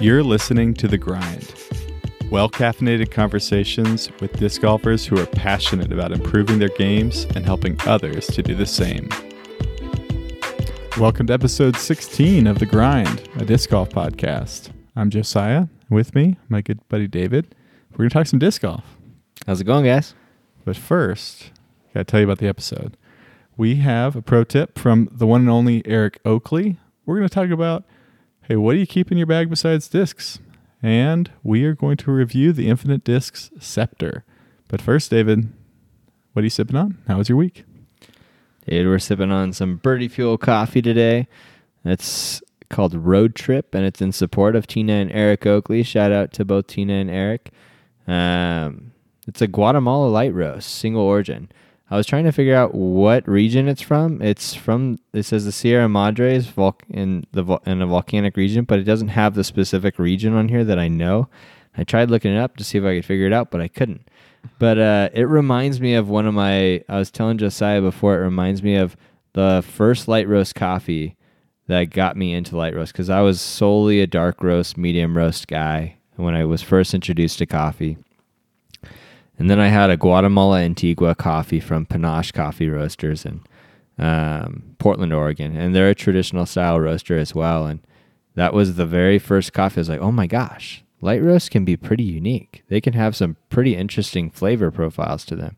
You're listening to The Grind. Well caffeinated conversations with disc golfers who are passionate about improving their games and helping others to do the same. Welcome to episode 16 of The Grind, a disc golf podcast. I'm Josiah. With me, my good buddy David. We're going to talk some disc golf. How's it going, guys? But first, I got to tell you about the episode. We have a pro tip from the one and only Eric Oakley. We're going to talk about hey, what do you keep in your bag besides discs? And we are going to review the Infinite Discs Scepter. But first, David, what are you sipping on? How was your week? Dude, we're sipping on some Birdie Fuel coffee today. It's called Road Trip, and it's in support of Tina and Eric Oakley. Shout out to both Tina and Eric. Um, it's a Guatemala light roast, single origin. I was trying to figure out what region it's from. It's from it says the Sierra Madres vul- in the vol- in a volcanic region, but it doesn't have the specific region on here that I know. I tried looking it up to see if I could figure it out, but I couldn't. But uh, it reminds me of one of my. I was telling Josiah before. It reminds me of the first light roast coffee that got me into light roast because I was solely a dark roast, medium roast guy when I was first introduced to coffee. And then I had a Guatemala Antigua coffee from Panache Coffee Roasters in um, Portland, Oregon. And they're a traditional style roaster as well. And that was the very first coffee. I was like, oh my gosh, light roast can be pretty unique. They can have some pretty interesting flavor profiles to them.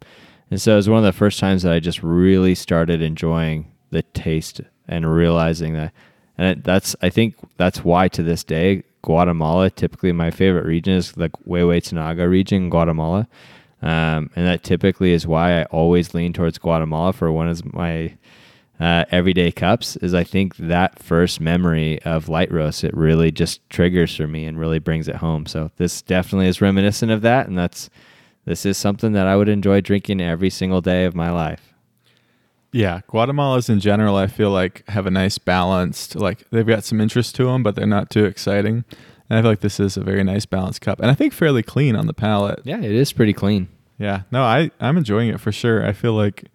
And so it was one of the first times that I just really started enjoying the taste and realizing that. And it, that's, I think that's why to this day, Guatemala, typically my favorite region is the Huehuetenango region, in Guatemala. Um, and that typically is why I always lean towards Guatemala for one of my uh, everyday cups. Is I think that first memory of light roast it really just triggers for me and really brings it home. So this definitely is reminiscent of that, and that's this is something that I would enjoy drinking every single day of my life. Yeah, Guatemalans in general, I feel like have a nice balanced. Like they've got some interest to them, but they're not too exciting. And I feel like this is a very nice balanced cup, and I think fairly clean on the palate. Yeah, it is pretty clean. Yeah, no, I I'm enjoying it for sure. I feel like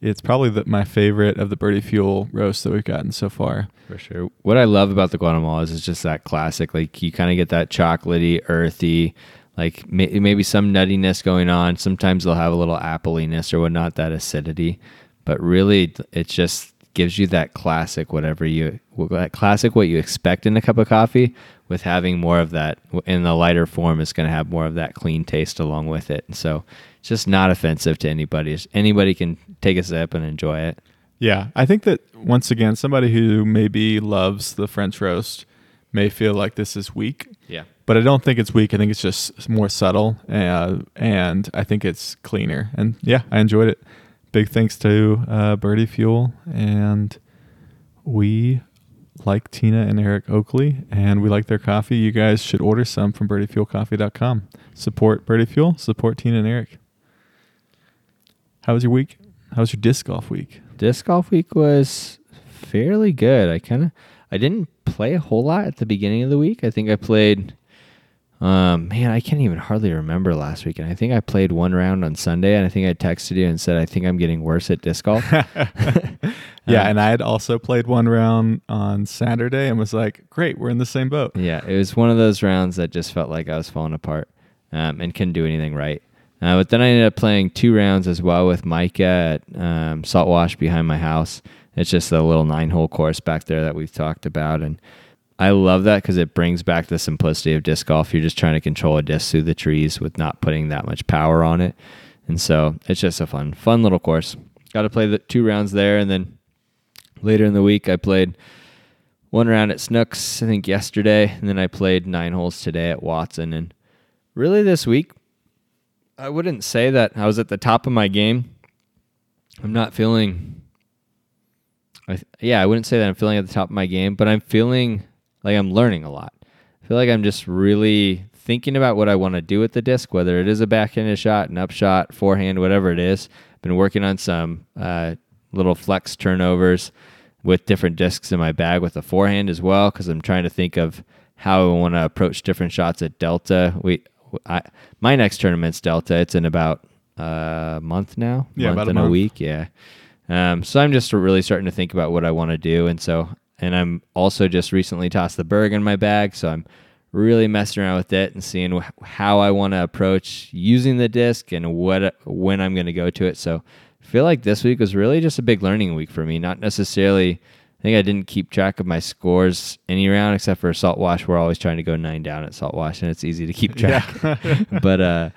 it's probably the, my favorite of the Birdie Fuel roasts that we've gotten so far. For sure. What I love about the Guatemalas is just that classic. Like you kind of get that chocolatey, earthy, like may, maybe some nuttiness going on. Sometimes they'll have a little appliness or whatnot, that acidity. But really, it's just gives you that classic whatever you that classic what you expect in a cup of coffee with having more of that in the lighter form is going to have more of that clean taste along with it. And so it's just not offensive to anybody. Anybody can take a sip and enjoy it. Yeah i think that once again somebody who maybe loves the french roast may feel like this is weak. Yeah. But i don't think it's weak. I think it's just more subtle uh, and i think it's cleaner. And yeah i enjoyed it big thanks to uh, birdie fuel and we like Tina and Eric Oakley, and we like their coffee. You guys should order some from birdiefuelcoffee.com. Support Birdie Fuel, support Tina and Eric. How was your week? How was your disc golf week? Disc golf week was fairly good. I kind of I didn't play a whole lot at the beginning of the week. I think I played um, man, I can't even hardly remember last week. And I think I played one round on Sunday, and I think I texted you and said I think I'm getting worse at disc golf. yeah, um, and I had also played one round on Saturday and was like, "Great, we're in the same boat." Yeah, it was one of those rounds that just felt like I was falling apart um, and couldn't do anything right. Uh, but then I ended up playing two rounds as well with Micah at um, Saltwash behind my house. It's just a little nine-hole course back there that we've talked about, and I love that because it brings back the simplicity of disc golf. You're just trying to control a disc through the trees with not putting that much power on it. And so it's just a fun, fun little course. Got to play the two rounds there. And then later in the week, I played one round at Snooks, I think yesterday. And then I played nine holes today at Watson. And really this week, I wouldn't say that I was at the top of my game. I'm not feeling, I, yeah, I wouldn't say that I'm feeling at the top of my game, but I'm feeling like I'm learning a lot. I feel like I'm just really thinking about what I want to do with the disc, whether it is a backhanded shot, an upshot, forehand, whatever it is. I've Been working on some uh, little flex turnovers with different discs in my bag with the forehand as well, because I'm trying to think of how I want to approach different shots at Delta. We, I, my next tournament's Delta. It's in about a month now, yeah, month about and a, a week. Yeah. Um, so I'm just really starting to think about what I want to do, and so and I'm also just recently tossed the Berg in my bag, so I'm really messing around with it and seeing wh- how I want to approach using the disc and what when I'm going to go to it. So I feel like this week was really just a big learning week for me. Not necessarily. I think I didn't keep track of my scores any round except for Salt Wash. We're always trying to go nine down at Salt Wash, and it's easy to keep track. Yeah. but uh,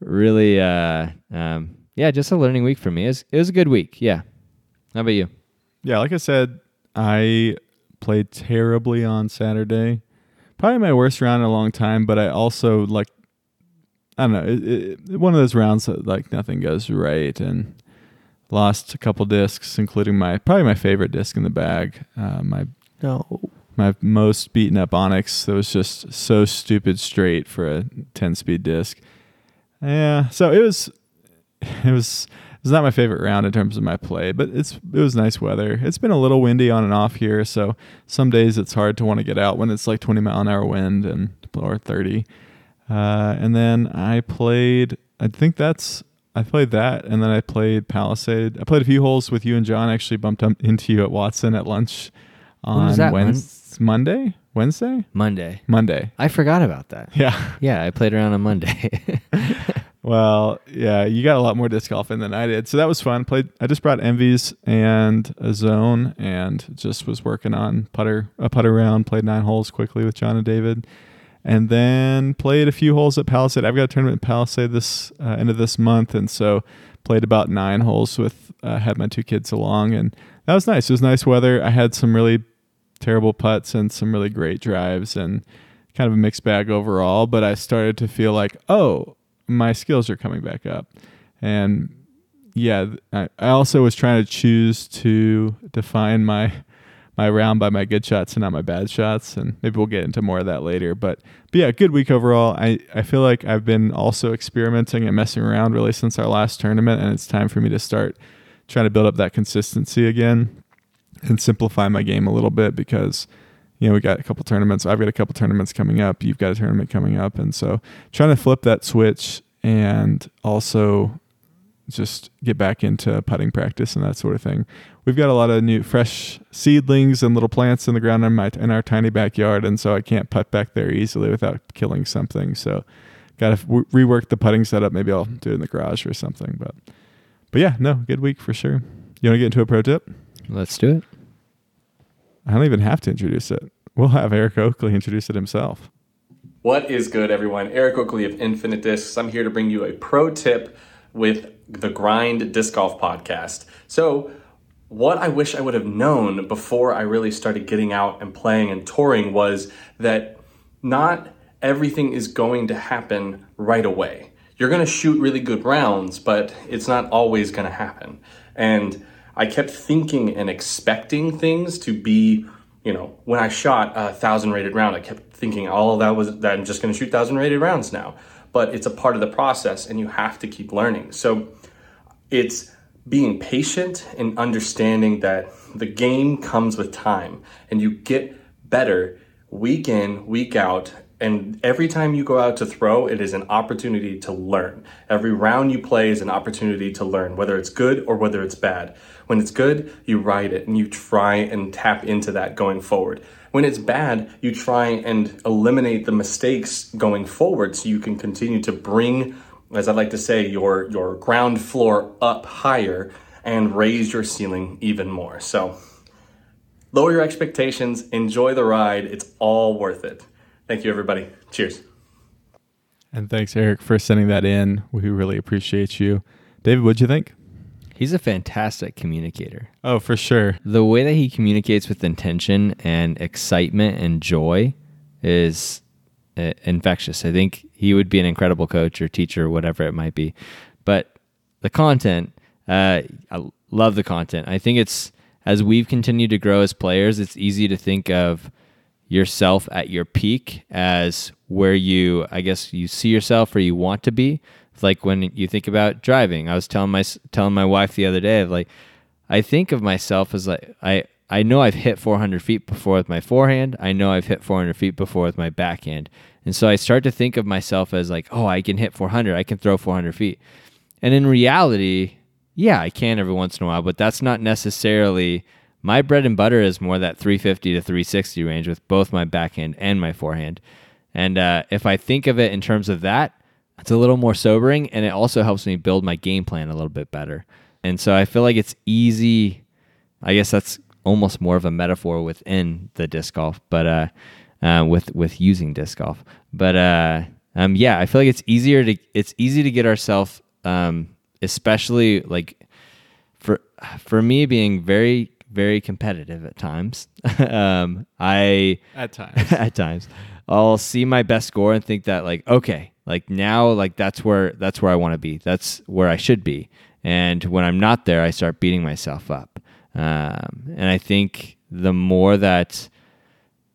really, uh, um, yeah, just a learning week for me. It was, it was a good week. Yeah. How about you? Yeah, like I said, I played terribly on Saturday. Probably my worst round in a long time, but I also like I don't know, it, it, one of those rounds that like nothing goes right and lost a couple discs, including my probably my favorite disc in the bag. Uh, my No. my most beaten up Onyx that was just so stupid straight for a 10 speed disc. Yeah, so it was it was it was not my favorite round in terms of my play, but it's it was nice weather. It's been a little windy on and off here, so some days it's hard to want to get out when it's like 20 mile an hour wind and or 30. Uh, and then I played. I think that's I played that, and then I played Palisade. I played a few holes with you and John. Actually, bumped up into you at Watson at lunch on that, Mon- Wednesday, Monday, Wednesday, Monday. Monday. I forgot about that. Yeah. Yeah, I played around on Monday. Well, yeah, you got a lot more disc golfing than I did, so that was fun. Played. I just brought envies and a zone, and just was working on putter a putter round. Played nine holes quickly with John and David, and then played a few holes at Palisade. I've got a tournament in Palisade this uh, end of this month, and so played about nine holes with uh, had my two kids along, and that was nice. It was nice weather. I had some really terrible putts and some really great drives, and kind of a mixed bag overall. But I started to feel like, oh my skills are coming back up. And yeah, I, I also was trying to choose to define my my round by my good shots and not my bad shots. And maybe we'll get into more of that later. But but yeah, good week overall. I, I feel like I've been also experimenting and messing around really since our last tournament and it's time for me to start trying to build up that consistency again and simplify my game a little bit because you know, we got a couple tournaments. I've got a couple tournaments coming up. You've got a tournament coming up. And so trying to flip that switch and also just get back into putting practice and that sort of thing. We've got a lot of new fresh seedlings and little plants in the ground in my in our tiny backyard and so I can't putt back there easily without killing something. So got to rework the putting setup. Maybe I'll do it in the garage or something, but but yeah, no, good week for sure. You want to get into a pro tip? Let's do it. I don't even have to introduce it. We'll have Eric Oakley introduce it himself. What is good, everyone? Eric Oakley of Infinite Discs. I'm here to bring you a pro tip with the Grind Disc Golf Podcast. So, what I wish I would have known before I really started getting out and playing and touring was that not everything is going to happen right away. You're going to shoot really good rounds, but it's not always going to happen. And I kept thinking and expecting things to be, you know, when I shot a thousand rated round, I kept thinking all of that was that I'm just going to shoot thousand rated rounds now. But it's a part of the process, and you have to keep learning. So it's being patient and understanding that the game comes with time, and you get better week in, week out, and every time you go out to throw, it is an opportunity to learn. Every round you play is an opportunity to learn, whether it's good or whether it's bad. When it's good, you ride it and you try and tap into that going forward. When it's bad, you try and eliminate the mistakes going forward so you can continue to bring, as I like to say, your, your ground floor up higher and raise your ceiling even more. So lower your expectations, enjoy the ride. It's all worth it. Thank you, everybody. Cheers. And thanks, Eric, for sending that in. We really appreciate you. David, what'd you think? He's a fantastic communicator. Oh, for sure. The way that he communicates with intention and excitement and joy is uh, infectious. I think he would be an incredible coach or teacher, or whatever it might be. But the content, uh, I love the content. I think it's as we've continued to grow as players, it's easy to think of yourself at your peak as where you, I guess, you see yourself or you want to be. It's like when you think about driving. I was telling my telling my wife the other day, like, I think of myself as like I I know I've hit 400 feet before with my forehand. I know I've hit 400 feet before with my backhand. And so I start to think of myself as like, oh, I can hit 400. I can throw 400 feet. And in reality, yeah, I can every once in a while, but that's not necessarily my bread and butter is more that 350 to 360 range with both my backhand and my forehand. And uh, if I think of it in terms of that, it's a little more sobering, and it also helps me build my game plan a little bit better. And so I feel like it's easy. I guess that's almost more of a metaphor within the disc golf, but uh, uh, with with using disc golf. But uh, um, yeah, I feel like it's easier to it's easy to get ourselves, um, especially like for for me being very very competitive at times. um, I At times. at times I'll see my best score and think that like okay, like now like that's where that's where I want to be. That's where I should be. And when I'm not there, I start beating myself up. Um, and I think the more that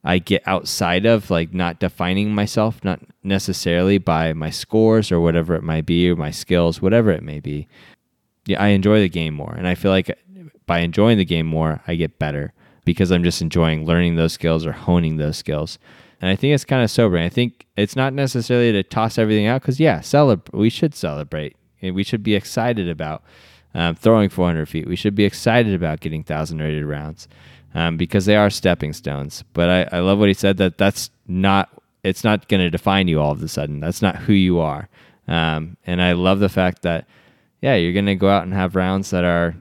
I get outside of like not defining myself, not necessarily by my scores or whatever it might be, or my skills, whatever it may be. Yeah, I enjoy the game more. And I feel like by enjoying the game more, I get better because I'm just enjoying learning those skills or honing those skills. And I think it's kind of sobering. I think it's not necessarily to toss everything out because, yeah, celebrate. We should celebrate. And we should be excited about um, throwing 400 feet. We should be excited about getting 1,000 rated rounds um, because they are stepping stones. But I, I love what he said that that's not, it's not going to define you all of a sudden. That's not who you are. Um, and I love the fact that, yeah, you're going to go out and have rounds that are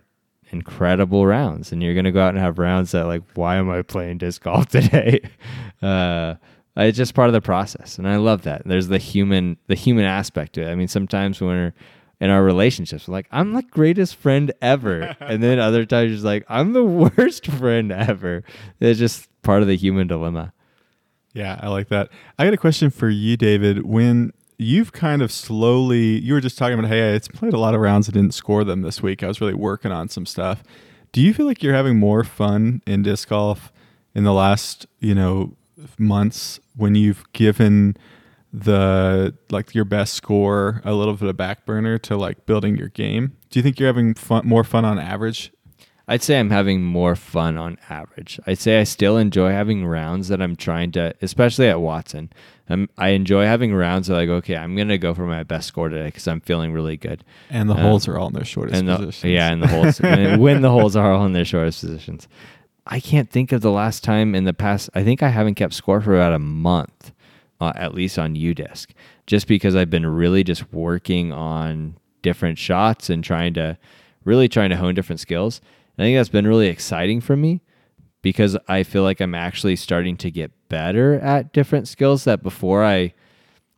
incredible rounds. And you're going to go out and have rounds that, like, why am I playing disc golf today? uh, Uh, it's just part of the process. And I love that. There's the human, the human aspect to it. I mean, sometimes when we're, in our relationships. we're Like, I'm the greatest friend ever. and then other times, it's like, I'm the worst friend ever. It's just part of the human dilemma. Yeah, I like that. I got a question for you, David. When you've kind of slowly, you were just talking about, hey, I played a lot of rounds and didn't score them this week. I was really working on some stuff. Do you feel like you're having more fun in disc golf in the last, you know, months when you've given the like your best score a little bit of back burner to like building your game? Do you think you're having fun, more fun on average? I'd say I'm having more fun on average. I'd say I still enjoy having rounds that I'm trying to, especially at Watson. Um, I enjoy having rounds that like, okay, I'm gonna go for my best score today because I'm feeling really good. And the Um, holes are all in their shortest the, positions. yeah, and the holes when the holes are all in their shortest positions. I can't think of the last time in the past. I think I haven't kept score for about a month, uh, at least on UDisc, just because I've been really just working on different shots and trying to really trying to hone different skills. And I think that's been really exciting for me because I feel like I'm actually starting to get better at different skills that before I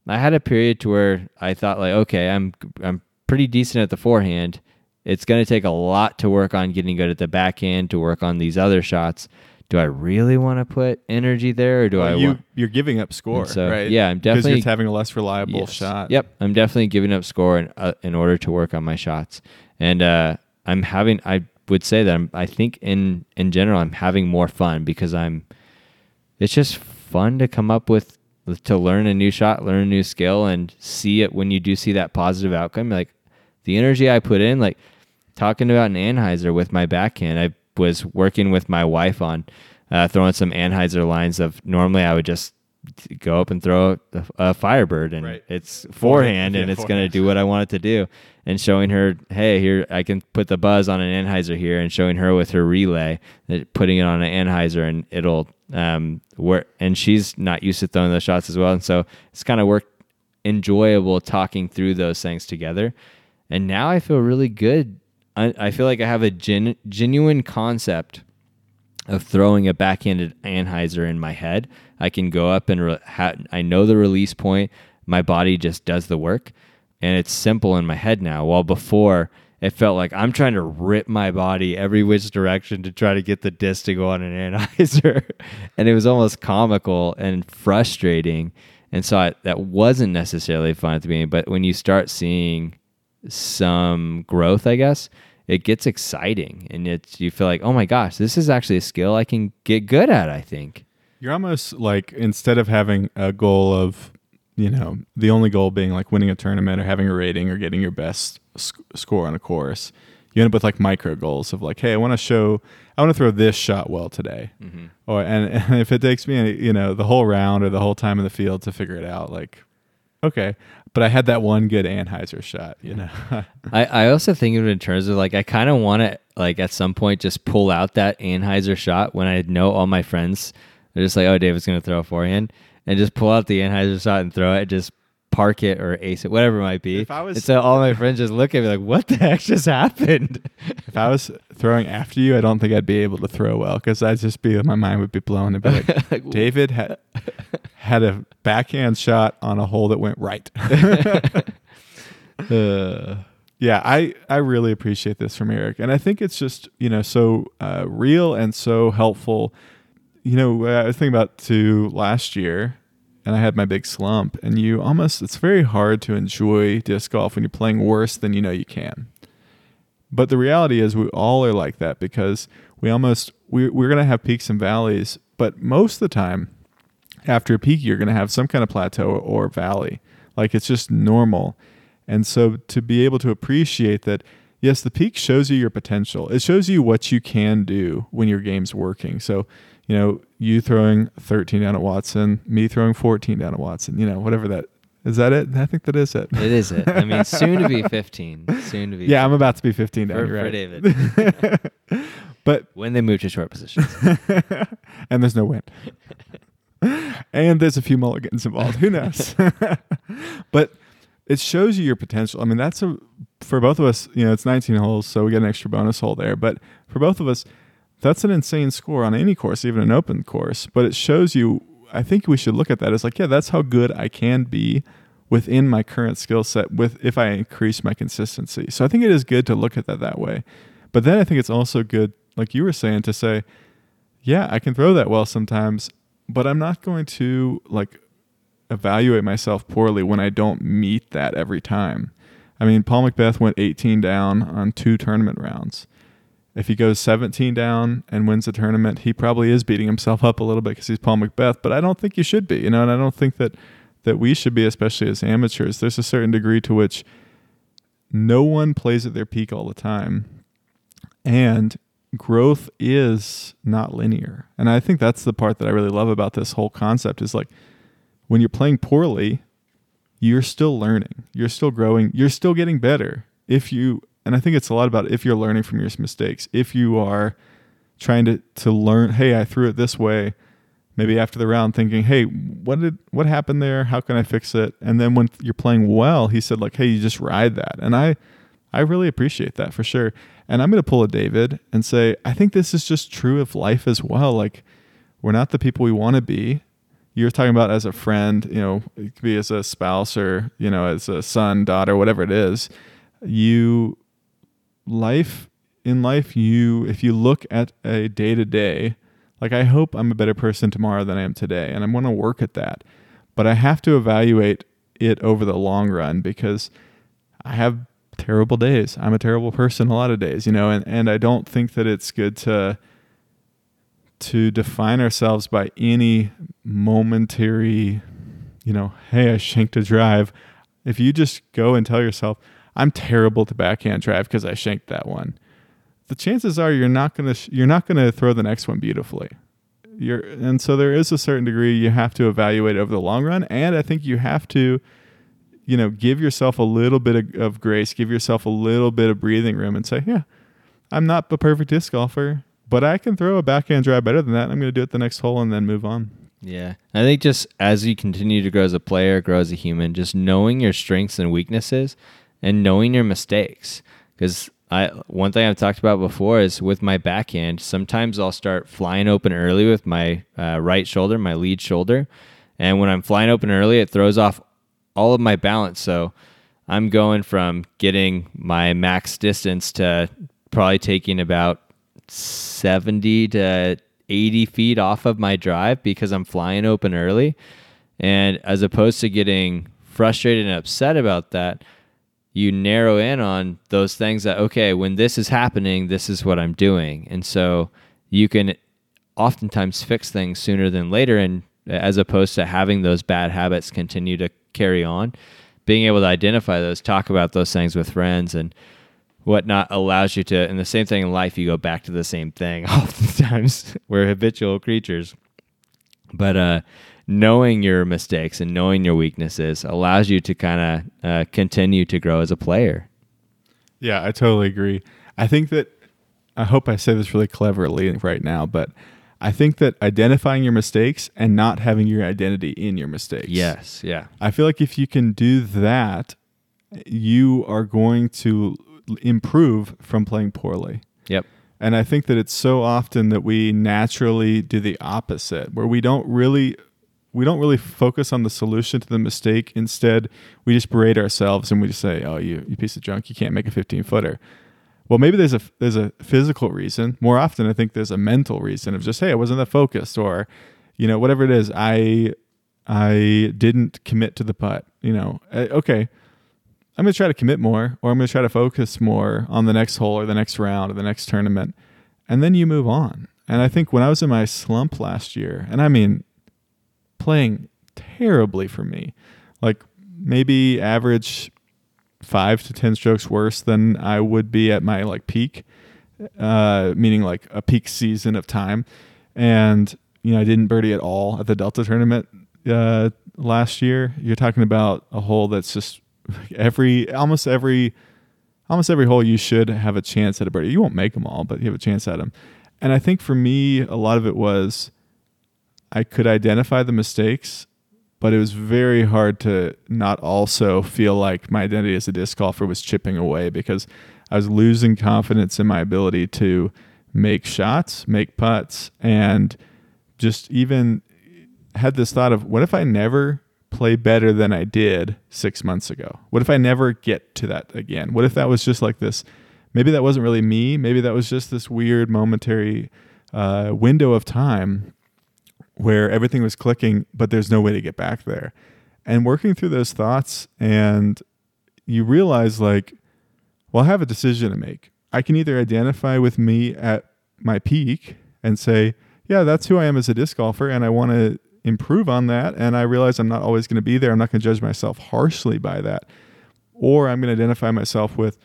I had a period to where I thought like okay, I'm I'm pretty decent at the forehand. It's going to take a lot to work on getting good at the backhand to work on these other shots. Do I really want to put energy there or do I you want you're giving up score, so, right? yeah, I'm because definitely- you're having a less reliable Yes. shot. Yep, I'm definitely giving up score in, uh, in order to work on my shots, and uh, I'm having. I would say that I'm. I think in in general, I'm having more fun because I'm. It's just fun to come up with to learn a new shot, learn a new skill, and see it when you do see that positive outcome. Like the energy I put in, like talking about an anhyzer with my backhand. I was working with my wife on uh, throwing some anhyzer lines of normally I would just go up and throw a, a Firebird and Right. it's forehand and yeah, it's going to do what I want it to do. And showing her, hey, here I can put the buzz on an anhyzer here, and showing her with her relay, putting it on an anhyzer, and it'll um work. And she's not used to throwing those shots as well, and so it's kind of worked enjoyable talking through those things together. And now I feel really good. I, I feel like I have a gen, genuine concept of throwing a backhanded anhyzer in my head. I can go up and re- ha- I know the release point. My body just does the work, and it's simple in my head now. While before it felt like I'm trying to rip my body every which direction to try to get the disc to go on an anhyzer, and it was almost comical and frustrating. And so I, that wasn't necessarily fun at the beginning. But when you start seeing some growth, I guess, it gets exciting. And it's you feel like, oh my gosh, this is actually a skill I can get good at, I think. You're almost like instead of having a goal of, you know, the only goal being like winning a tournament or having a rating or getting your best sc- score on a course, you end up with like micro goals of like, hey, I want to show, I want to throw this shot well today, mm-hmm. or and, and if it takes me, you know, the whole round or the whole time in the field to figure it out, like, okay, but I had that one good anhyzer shot, you know. I, I also think of it in terms of like I kind of want to like at some point just pull out that anhyzer shot when I know all my friends are just like, oh, David's gonna throw a forehand, and just pull out the anhyzer shot and throw it, just park it or ace it, whatever it might be. If I was- and so all my friends just look at me like, "What the heck just happened?" If I was throwing after you, I don't think I'd be able to throw well because I'd just be my mind would be blown. It'd be like, Like, David had had a backhand shot on a hole that went right. Uh, yeah, I I really appreciate this from Eric, and I think it's just you know so uh, real and so helpful. You know, I was thinking about to last year, and I had my big slump, and you almost it's very hard to enjoy disc golf when you're playing worse than you know you can. But the reality is, we all are like that because we almost we we're gonna have peaks and valleys, but most of the time, after a peak, you're gonna have some kind of plateau or valley. Like it's just normal. And so to be able to appreciate that, yes, the peak shows you your potential. It shows you what you can do when your game's working. So, you know, you throwing 13 down at Watson, me throwing 14 down at Watson, you know, whatever that is that it? I think that is it. it is it. I mean, soon to be 15. Soon to be. Yeah, I'm about to be 15 down. for, for right. David But when they move to short positions. and there's no wind. and there's a few mulligans involved. Who knows? but it shows you your potential. I mean, that's a for both of us. You know, it's 19 holes, so we get an extra bonus hole there. But for both of us, that's an insane score on any course, even an open course. But it shows you. I think we should look at that as like, yeah, that's how good I can be within my current skill set with if I increase my consistency. So I think it is good to look at that that way. But then I think it's also good, like you were saying, to say, yeah, I can throw that well sometimes, but I'm not going to like evaluate myself poorly when I don't meet that every time. I mean, Paul McBeth went 18 down on two tournament rounds. If he goes 17 down and wins the tournament, he probably is beating himself up a little bit because he's Paul McBeth. But I don't think you should be, you know, and I don't think that that we should be, especially as amateurs. There's a certain degree to which no one plays at their peak all the time, and growth is not linear. And I think that's the part that I really love about this whole concept is like when you're playing poorly, you're still learning. You're still growing. You're still getting better. If you and I think it's a lot about if you're learning from your mistakes. If you are trying to to learn, hey, I threw it this way, maybe after the round thinking, "Hey, what did what happened there? How can I fix it?" And then when you're playing well, he said like, "Hey, you just ride that." And I I really appreciate that for sure. And I'm going to pull a David and say, I think this is just true of life as well. Like, we're not the people we want to be. You're talking about as a friend, you know, it could be as a spouse or, you know, as a son, daughter, whatever it is. You, life, in life, you, if you look at a day to day, like, I hope I'm a better person tomorrow than I am today. And I'm going to work at that. But I have to evaluate it over the long run because I have terrible days. I'm a terrible person a lot of days, you know, and, and I don't think that it's good to to define ourselves by any momentary, you know, hey, I shanked a drive. If you just go and tell yourself, I'm terrible to backhand drive because I shanked that one, the chances are you're not gonna sh- you're not gonna throw the next one beautifully. You're and so there is a certain degree you have to evaluate over the long run, and I think you have to you know, give yourself a little bit of, of, grace, give yourself a little bit of breathing room and say, yeah, I'm not the perfect disc golfer, but I can throw a backhand drive better than that. I'm to do it the next hole and then move on. Yeah. I think just as you continue to grow as a player, grow as a human, just knowing your strengths and weaknesses and knowing your mistakes. Because I one thing I've talked about before is with my backhand, sometimes I'll start flying open early with my uh, right shoulder, my lead shoulder. And when I'm flying open early, it throws off all of my balance. So I'm going from getting my max distance to probably taking about 70 to 80 feet off of my drive because I'm flying open early. And as opposed to getting frustrated and upset about that, you narrow in on those things that, okay, when this is happening, this is what I'm doing. And so you can oftentimes fix things sooner than later. And as opposed to having those bad habits continue to carry on, being able to identify those, talk about those things with friends and whatnot allows you to, and the same thing in life, you go back to the same thing oftentimes. We're habitual creatures. But uh, knowing your mistakes and knowing your weaknesses allows you to kind of uh, continue to grow as a player. Yeah, I totally agree. I think that I hope I say this really cleverly right now, but I think that identifying your mistakes and not having your identity in your mistakes. Yes. Yeah. I feel like if you can do that, you are going to improve from playing poorly. Yep. And I think that it's so often that we naturally do the opposite, where we don't really we don't really focus on the solution to the mistake. Instead, we just berate ourselves and we just say, "Oh, you you piece of junk, you can't make a 15 footer." Well, maybe there's a there's a physical reason. More often, I think there's a mental reason of just, "Hey, I wasn't that focused," or you know, whatever it is. I I didn't commit to the putt. You know, Uh, okay. I'm going to try to commit more, or I'm going to try to focus more on the next hole or the next round or the next tournament. And then you move on. And I think when I was in my slump last year, and I mean, playing terribly for me, like maybe average five to 10 strokes worse than I would be at my like peak, uh, meaning like a peak season of time. And, you know, I didn't birdie at all at the Delta tournament uh, last year. You're talking about a hole that's just every almost every almost every hole you should have a chance at a birdie. You won't make them all, but you have a chance at them. And I think for me, a lot of it was I could identify the mistakes, but it was very hard to not also feel like my identity as a disc golfer was chipping away because I was losing confidence in my ability to make shots, make putts, and just even had this thought of what if I never play better than I did six months ago? What if I never get to that again? What if that was just like this? Maybe that wasn't really me. Maybe that was just this weird momentary uh, window of time where everything was clicking, but there's no way to get back there. And working through those thoughts, and you realize, like, well, I have a decision to make. I can either identify with me at my peak and say, yeah, that's who I am as a disc golfer, and I want to improve on that. And I realize I'm not always going to be there. I'm not going to judge myself harshly by that. Or I'm going to identify myself with,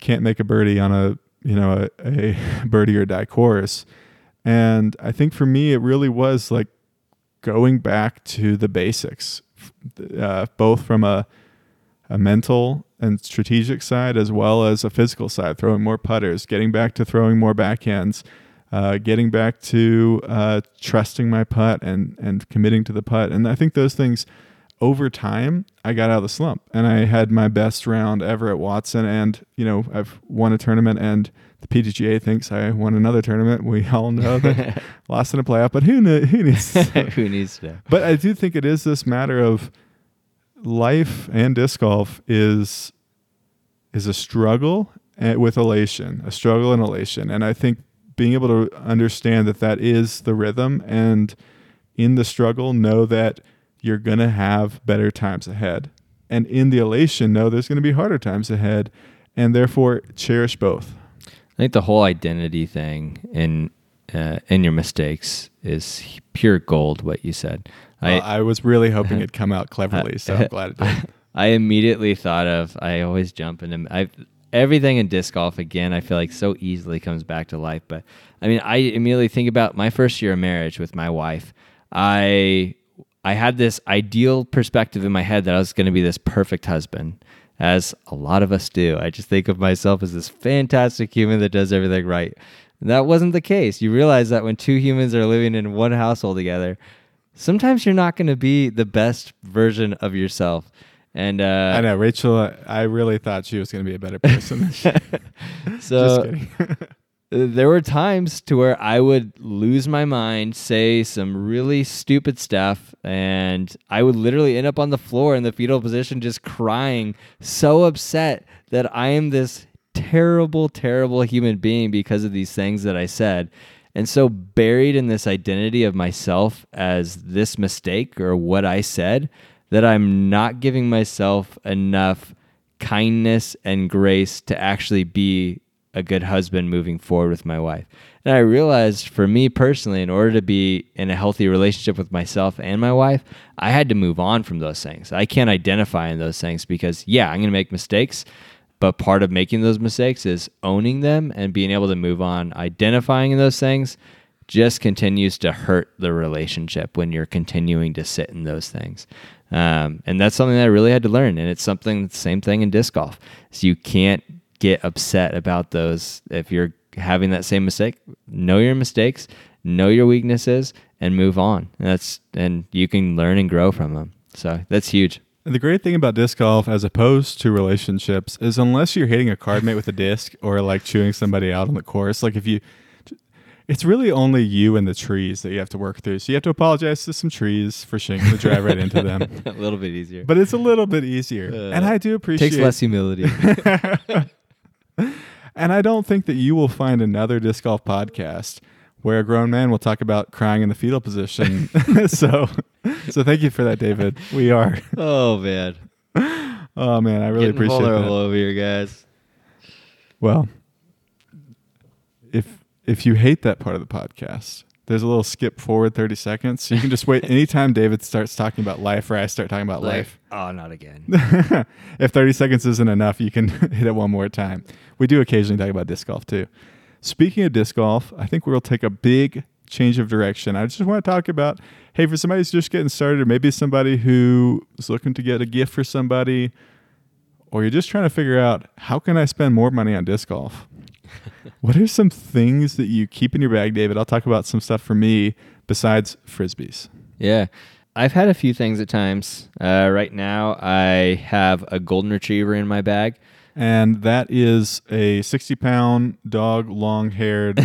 can't make a birdie on a, you know, a, a birdie or die course. And I think for me, it really was like going back to the basics, uh, both from a, a mental and strategic side as well as a physical side, throwing more putters, getting back to throwing more backhands, uh, getting back to uh, trusting my putt and and committing to the putt. And I think those things over time, I got out of the slump and I had my best round ever at Watson. And you know, I've won a tournament and the PDGA thinks I won another tournament. We all know that lost in a playoff, but who kn- who needs? Who needs to? but I do think it is this matter of life and disc golf is is a struggle eh, with elation, a struggle and elation, and I think being able to understand that that is the rhythm, and in the struggle, know that you're gonna have better times ahead, and in the elation, know there's gonna be harder times ahead, and therefore cherish both. I think the whole identity thing in uh, in your mistakes is pure gold. What you said. I, I was really hoping it'd come out cleverly, so I'm glad it did. I immediately thought of. I always jump into. I everything in disc golf again. I feel like so easily comes back to life. But I mean, I immediately think about my first year of marriage with my wife. I I had this ideal perspective in my head that I was going to be this perfect husband, as a lot of us do. I just think of myself as this fantastic human that does everything right. And that wasn't the case. You realize that when two humans are living in one household together, sometimes you're not going to be the best version of yourself. And uh, I know Rachel. I really thought she was going to be a better person. so Just kidding. there were times to where I would lose my mind, say some really stupid stuff, and I would literally end up on the floor in the fetal position just crying, so upset that I am this terrible, terrible human being because of these things that I said. And so buried in this identity of myself as this mistake or what I said that I'm not giving myself enough kindness and grace to actually be a good husband moving forward with my wife. And I realized for me personally, in order to be in a healthy relationship with myself and my wife, I had to move on from those things. I can't identify in those things because, yeah, I'm going to make mistakes. But part of making those mistakes is owning them and being able to move on. Identifying in those things just continues to hurt the relationship when you're continuing to sit in those things. Um, and that's something that I really had to learn. And it's something, same thing in disc golf. So you can't get upset about those if you're having that same mistake. Know your mistakes, know your weaknesses, and move on. And that's and you can learn and grow from them. So that's huge. And the great thing about disc golf, as opposed to relationships, is unless you're hitting a card mate with a disc or like chewing somebody out on the course, like if you, it's really only you and the trees that you have to work through. So you have to apologize to some trees for shinking the drive right into them. a little bit easier. But it's a little bit easier, Uh, and I do appreciate. takes less humility. And I don't think that you will find another disc golf podcast where a grown man will talk about crying in the fetal position. so, so thank you for that, David. We are. oh man. Oh man, I really Getting appreciate vulnerable that. over here, guys. Well, if if you hate that part of the podcast, there's a little skip forward 30 seconds. You can just wait anytime David starts talking about life or I start talking about life. oh, not again. if 30 seconds isn't enough, you can hit it one more time. We do occasionally talk about disc golf too. Speaking of disc golf, I think we'll take a big change of direction. I just want to talk about hey, for somebody who's just getting started, or maybe somebody who is looking to get a gift for somebody, or you're just trying to figure out how can I spend more money on disc golf? What are some things that you keep in your bag, David? I'll talk about some stuff for me besides frisbees. Yeah. I've had a few things at times. Uh, right now, I have a golden retriever in my bag. and that is a 60 pound dog, long haired.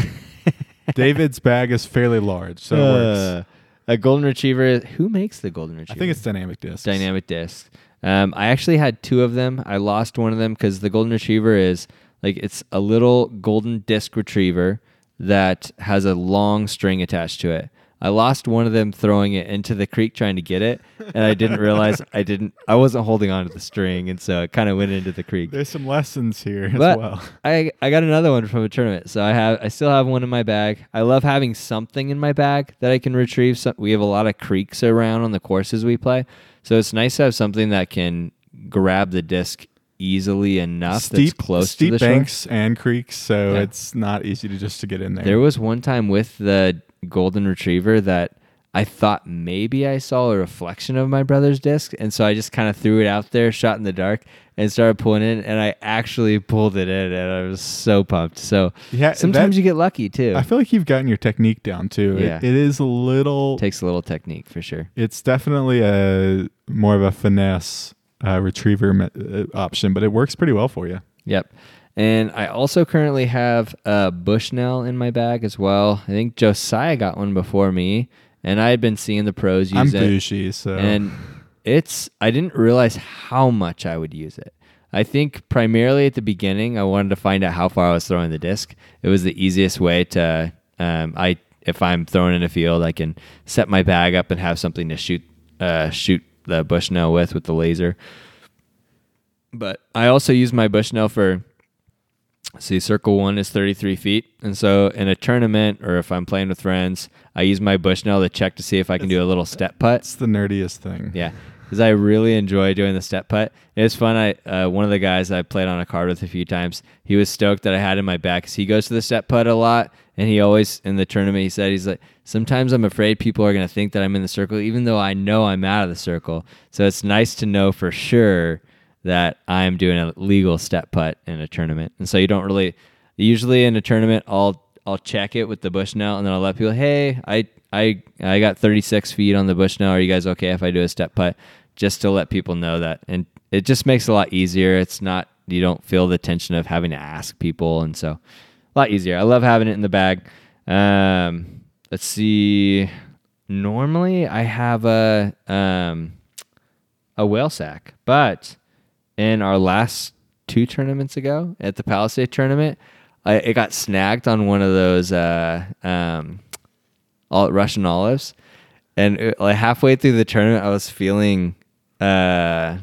David's bag is fairly large, so it works. Uh, a golden retriever. Who makes the golden retriever? I think it's dynamic Disc. dynamic disc. Um, I actually had two of them. I lost one of them because the golden retriever is like it's a little golden disc retriever that has a long string attached to it. I lost one of them throwing it into the creek trying to get it, and I didn't realize I didn't. I wasn't holding on to the string, and so it kind of went into the creek. There's some lessons here as well. I I got another one from a tournament, so I have I still have one in my bag. I love having something in my bag that I can retrieve. Some, we have a lot of creeks around on the courses we play, so it's nice to have something that can grab the disc easily enough steep, that's close steep to the shore. banks and creeks, so Yeah. it's not easy to just to get in there. There was one time with the golden retriever that I thought maybe I saw a reflection of my brother's disc, and so I just kind of threw it out there, shot in the dark, and started pulling in, and I actually pulled it in, and I was so pumped. So Yeah, sometimes that- you get lucky too. I feel like you've gotten your technique down too. It- Yeah. it is a little. Takes a little technique for sure. it's definitely a more of a finesse uh, retriever me- uh, option, but it works pretty well for you. Yep. And I also currently have a Bushnell in my bag as well. I think Josiah got one before me, and I had been seeing the pros use I'm it. bougie, so and it's I didn't realize how much I would use it. I think primarily at the beginning I wanted to find out how far I was throwing the disc. It was the easiest way to um, I if I'm throwing in a field I can set my bag up and have something to shoot uh, shoot the Bushnell with with the laser. But I also use my Bushnell for see circle one is 33 feet and so in a tournament or if i'm playing with friends i use my bushnell to check to see if i can do a little step putt it's the nerdiest thing. yeah, because I really enjoy doing the step putt. It's fun. I uh, one of the guys I played on a card with a few times. He was stoked that I had in my back 'cause he goes to the step putt a lot, and he always in the tournament he said he's like sometimes I'm afraid people are gonna think that I'm in the circle, even though I know I'm out of the circle. So it's nice to know for sure that I'm doing a legal step putt in a tournament, and so you don't really usually in a tournament I'll I'll check it with the Bushnell and then I'll let people, hey, I I I got 36 feet on the Bushnell. Are you guys okay if I do a step putt? Just to let people know that, and it just makes it a lot easier. It's not you don't feel the tension of having to ask people, and so a lot easier. I love having it in the bag. Um, let's see. Normally I have a um a Whale Sac, but in our last two tournaments ago at the Palisade tournament, I, it got snagged on one of those uh, um, all, Russian olives, and it, like halfway through the tournament, I was feeling uh,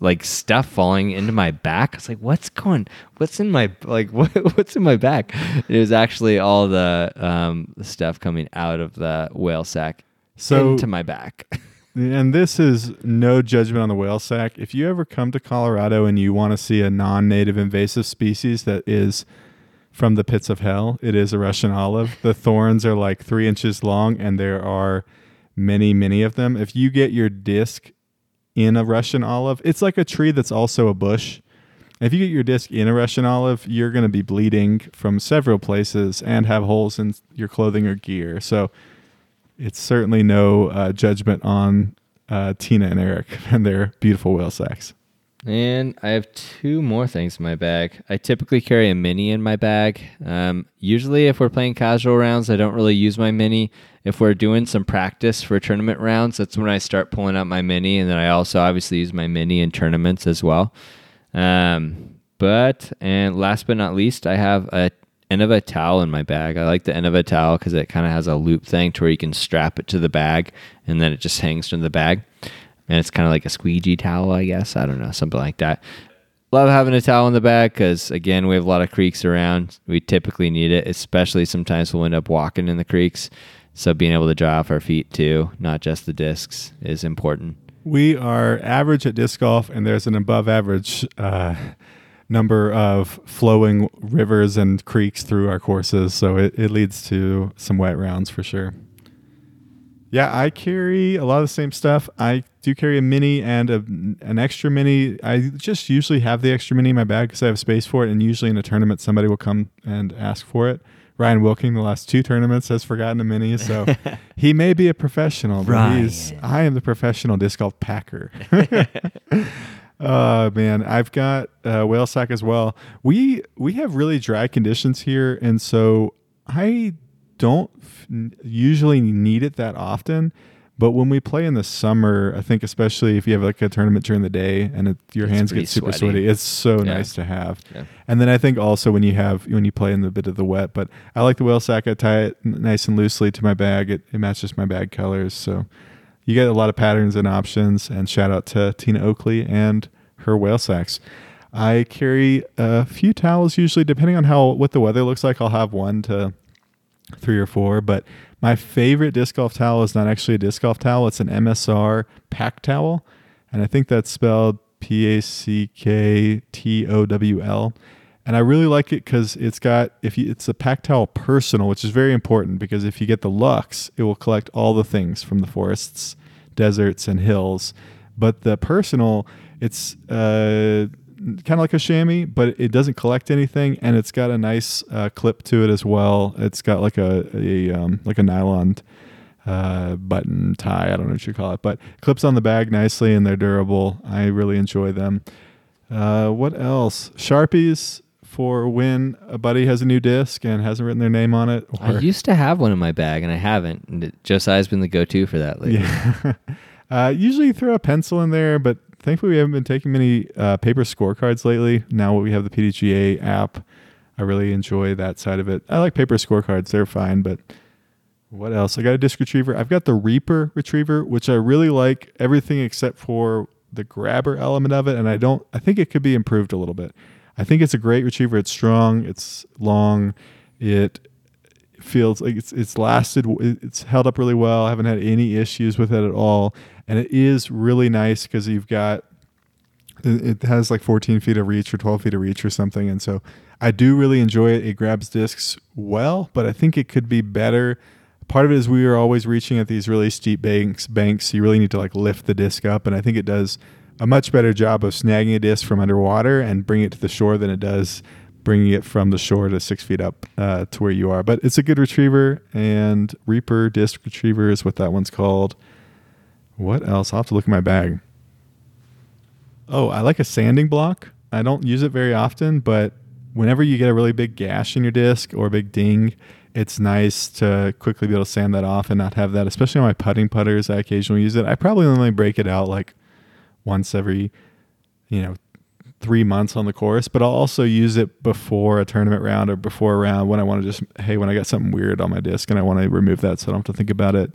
like stuff falling into my back. I was like, "What's going? What's in my like? What, what's in my back?" It was actually all the um, stuff coming out of the Whale Sac So- into my back. And this is no judgment on the Whale Sac. If you ever come to Colorado and you want to see a non-native invasive species that is from the pits of hell, it is a Russian olive. The thorns are like three inches long, and there are many, many of them. If you get your disc in a Russian olive, it's like a tree that's also a bush. If you get your disc in a Russian olive, you're going to be bleeding from several places and have holes in your clothing or gear. So it's certainly no uh, judgment on uh, Tina and Eric and their beautiful Whale Sacs. And I have two more things in my bag. I typically carry a mini in my bag. Um, usually, if we're playing casual rounds, I don't really use my mini. If we're doing some practice for tournament rounds, that's when I start pulling out my mini. And then I also obviously use my mini in tournaments as well. Um, but, and last but not least, I have a end of a towel in my bag. I like the end of a towel because it kind of has a loop thing to where you can strap it to the bag and then it just hangs from the bag and it's kind of like a squeegee towel, I guess. I don't know, something like that. Love having a towel in the bag because, again, we have a lot of creeks around. We typically need it, especially sometimes we'll end up walking in the creeks. So being able to dry off our feet too, not just the discs, is important. We are average at disc golf, and there's an above average uh, number of flowing rivers and creeks through our courses. So it, it leads to some wet rounds for sure. Yeah, I carry a lot of the same stuff. I do carry a mini and a, an extra mini. I just usually have the extra mini in my bag because I have space for it. And usually in a tournament, somebody will come and ask for it. Ryan Wilking, the last two tournaments, has forgotten a mini, so he may be a professional, but Ryan. he's I am the professional disc golf packer. Oh man, I've got uh, Whale Sac as well. We we have really dry conditions here, and so I don't f- usually need it that often. But when we play in the summer, I think especially if you have like a tournament during the day and it, your It's hands get super sweaty. sweaty, it's so Yeah. nice to have. Yeah. And then I think also when you have when you play in the bit of the wet, but I like the Whale Sac. I tie it nice and loosely to my bag. It, it matches my bag colors, so you get a lot of patterns and options. And shout out to Tina Oakley and her Whale Sacs. I carry a few towels usually, depending on how what the weather looks like. I'll have one to three or four, but my favorite disc golf towel is not actually a disc golf towel. It's an MSR pack towel, and I think that's spelled P A C K T O W L. And I really like it because it's got if you, it's a pack towel personal, which is very important because if you get the Lux, it will collect all the things from the forests, deserts, and hills. But the personal, it's uh, kind of like a chamois, but it doesn't collect anything, and it's got a nice uh, clip to it as well. It's got like a, a um, like a nylon uh, button tie. I don't know what you call it, but clips on the bag nicely, and they're durable. I really enjoy them. Uh, what else? Sharpies for when a buddy has a new disc and hasn't written their name on it. I used to have one in my bag and I haven't. And Josiah's been the go-to for that lately. Yeah. uh, usually you throw a pencil in there, but thankfully we haven't been taking many uh, paper scorecards lately. Now we have the PDGA app. I really enjoy that side of it. I like paper scorecards; they're fine. But what else? I got a disc retriever. I've got the Reaper retriever, which I really like. Everything except for the grabber element of it, and I don't. I think it could be improved a little bit. I think it's a great retriever. It's strong. It's long. It feels like it's it's lasted it's held up really well. I haven't had any issues with it at all. And it is really nice because you've got it has like 14 feet of reach or 12 feet of reach or something. And so i do really enjoy it. It grabs discs well but i think it could be better. Part of it is we are always reaching at these really steep banks banks. So you really need to like lift the disc up. And i think it does a much better job of snagging a disc from underwater and bring it to the shore than it does bringing it from the shore to six feet up uh, to where you are. But it's a good retriever, and Reaper Disc Retriever is what that one's called. What else? I'll have to look in my bag. Oh, I like a sanding block. I don't use it very often, but whenever you get a really big gash in your disc or a big ding, it's nice to quickly be able to sand that off and not have that, especially on my putting putters. I occasionally use it. I probably only break it out like once every, you know, three months on the course, but I'll also use it before a tournament round or before a round when I want to just, hey, when I got something weird on my disc and I want to remove that so I don't have to think about it.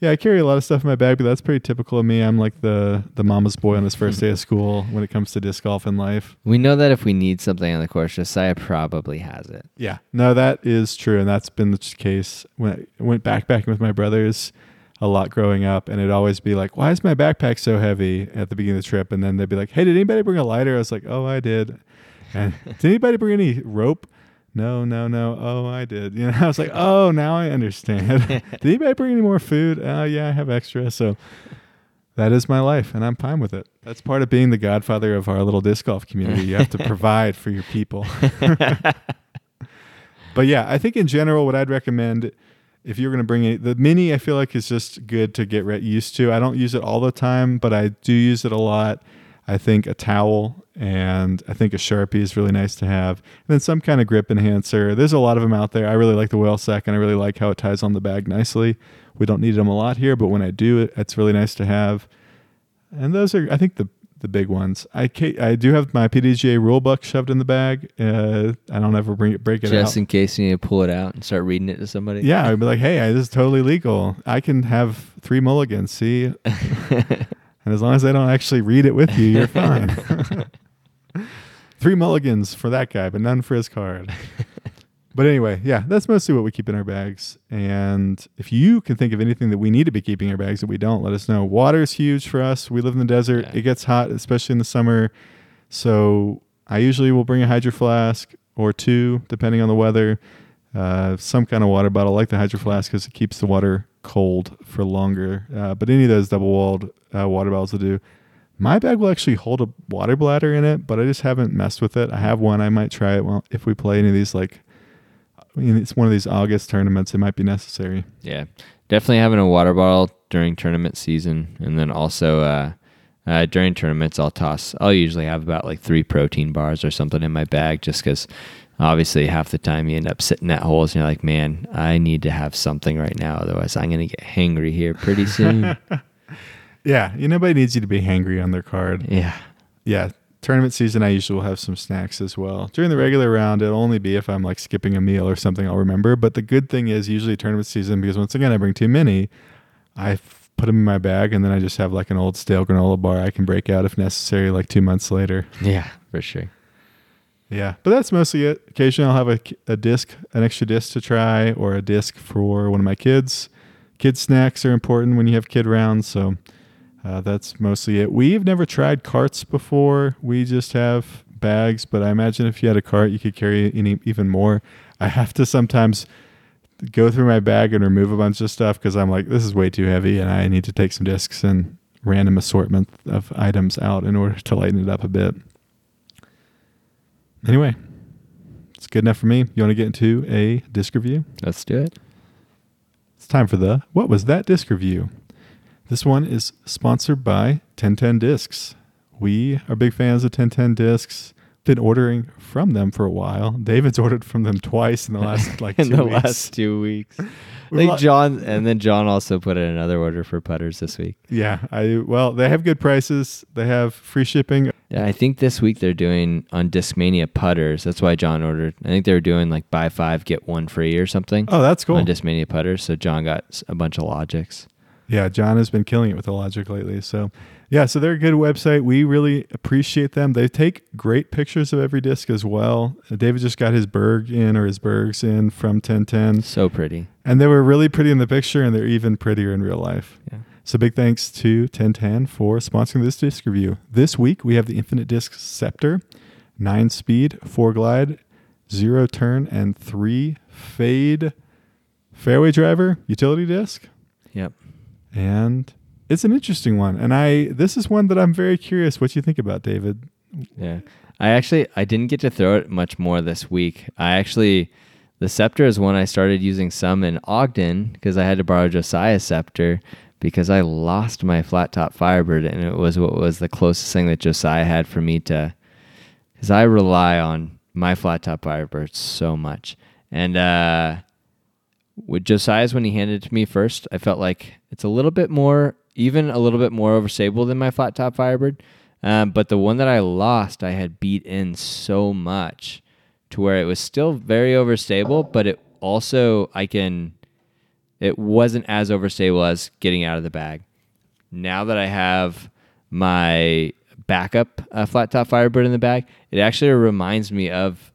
Yeah, I carry a lot of stuff in my bag, but that's pretty typical of me. I'm like the the mama's boy on his first day of school when it comes to disc golf in life. We know that if we need something on the course, Josiah probably has it. Yeah, no, that is true, and that's been the case when I went backpacking with my brothers a lot growing up, and it'd always be like, "Why is my backpack so heavy?" at the beginning of the trip, and then they'd be like, "Hey, did anybody bring a lighter?" I was like, "Oh, I did." And did anybody bring any rope? No, no, no. Oh, I did. You know, I was like, "Oh, now I understand." did anybody bring any more food? Oh, yeah, I have extra. So. that is my life, and I'm fine with it. That's part of being the godfather of our little disc golf community. You have to provide for your people. but yeah, I think in general, what I'd recommend if you're going to bring it, the mini, I feel like is just good to get used to. I don't use it all the time, but I do use it a lot. I think a towel and I think a Sharpie is really nice to have. And then some kind of grip enhancer. There's a lot of them out there. I really like the Whale Sac and I really like how it ties on the bag nicely. We don't need them a lot here, but when I do it, it's really nice to have. And those are, I think, the the big ones. I I do have my PDGA rule book shoved in the bag. Uh, I don't ever bring it break it Just out. in case you need to pull it out and start reading it to somebody. yeah, I'd be like, hey, this is totally legal. I can have three mulligans. See, and as long as I don't actually read it with you, you're fine. three mulligans for that guy, but none for his card. But anyway, yeah, that's mostly what we keep in our bags. And if you can think of anything that we need to be keeping in our bags that we don't, let us know. Water is huge for us. We live in the desert. Yeah. It gets hot, especially in the summer. So I usually will bring a hydro flask or two, depending on the weather. Uh, some kind of water bottle, like the hydro flask, because it keeps the water cold for longer. Uh, but any of those double walled uh, water bottles will do. My bag will actually hold a water bladder in it, but I just haven't messed with it. I have one. I might try it well, if we play any of these like it's one of these August tournaments. It might be necessary. Yeah, definitely having a water bottle during tournament season, and then also uh, uh, during tournaments, I'll toss. I'll usually have about like three protein bars or something in my bag, just because obviously half the time you end up sitting at holes and you're like, man, I need to have something right now, otherwise I'm gonna get hangry here pretty soon. Yeah, you nobody needs you to be hangry on their card. yeah, Yeah, tournament season, I usually will have some snacks as well. During the regular round, it'll only be if I'm like skipping a meal or something I'll remember. But the good thing is usually tournament season because once again I bring too many, I f- put them in my bag and then I just have like an old stale granola bar I can break out if necessary, like two months later. yeah, for sure. Yeah, but that's mostly it. Occasionally, I'll have a, a disc, an extra disc to try, or a disc for one of my kids. Kid snacks are important when you have kid rounds, so uh, that's mostly it. We've never tried carts before. We just have bags, but I imagine if you had a cart, you could carry any, even more. I have to sometimes go through my bag and remove a bunch of stuff because I'm like, this is way too heavy, and I need to take some discs and random assortment of items out in order to lighten it up a bit. Anyway, it's good enough for me. You want to get into a disc review? Let's do it. It's time for the What Was That Disc Review? This one is sponsored by 1010 Discs. We are big fans of 1010 Discs. Been ordering from them for a while. David's ordered from them twice in the last like in two the weeks. last two weeks. I think John, and then John also put in another order for putters this week. Yeah, I well, they have good prices. They have free shipping. Yeah, I think this week they're doing on Discmania putters. That's why John ordered. I think they were doing like buy five get one free or something Oh, that's cool. on Discmania putters. So John got a bunch of logics. Yeah, John has been killing it with the Logic lately. So, yeah, so they're a good website. We really appreciate them. They take great pictures of every disc as well. David just got his Berg in or his Bergs in from 1010, So pretty. and they were really pretty in the picture, and they're even prettier in real life. Yeah. So, big thanks to 1010 for sponsoring this disc review. This week, we have the Infinite Disc Scepter, nine speed, four glide, zero turn, and three fade fairway driver utility disc. And it's an interesting one. And I this is one that I'm very curious what you think about, David. Yeah. I actually I didn't get to throw it much more this week. I actually the scepter is one I started using some in Ogden because I had to borrow Josiah's scepter because I lost my flat top Firebird and it was what was the closest thing that Josiah had for me to because I rely on my flat top Firebird so much. And uh with Josiah's when he handed it to me first, I felt like it's a little bit more, even a little bit more overstable than my flat top Firebird. Um, but the one that I lost, I had beat in so much to where it was still very overstable, but it also I can, it wasn't as overstable as getting out of the bag. Now that I have my backup uh, flat top Firebird in the bag, it actually reminds me of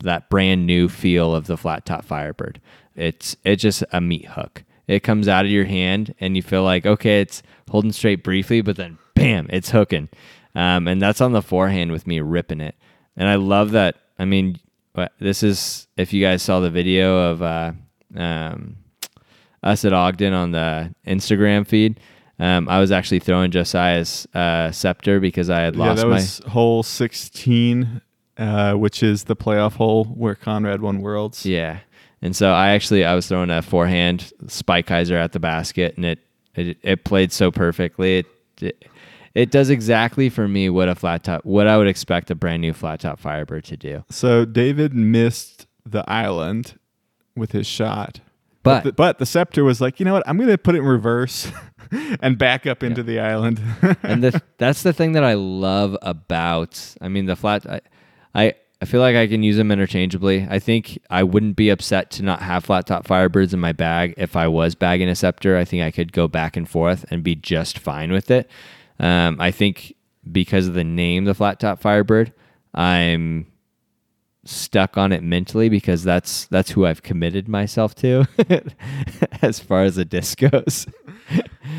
that brand new feel of the flat top Firebird. It's it's just a meat hook. It comes out of your hand and you feel like okay, it's holding straight briefly, but then bam, it's hooking. Um, and that's on the forehand with me ripping it. And I love that. I mean, this is if you guys saw the video of uh, um, us at Ogden on the Instagram feed. Um, I was actually throwing Josiah's uh, scepter because I had yeah, lost that my. was hole 16, uh, which is the playoff hole where Conrad won Worlds. Yeah, and so I actually I was throwing a forehand spike hyzer at the basket, and it it, it played so perfectly. It, it it does exactly for me what a flat top what I would expect a brand new flat top Firebird to do. So David missed the island with his shot. But- the, but the scepter was like, you know what? I'm going to put it in reverse and back up into the island. and the, that's the thing that I love about. I mean, the flat. I, I I feel like I can use them interchangeably. I think I wouldn't be upset to not have flat top Firebirds in my bag if I was bagging a scepter. I think I could go back and forth and be just fine with it. Um, I think because of the name, the flat top Firebird, I'm stuck on it mentally because that's that's who I've committed myself to as far as the disc goes.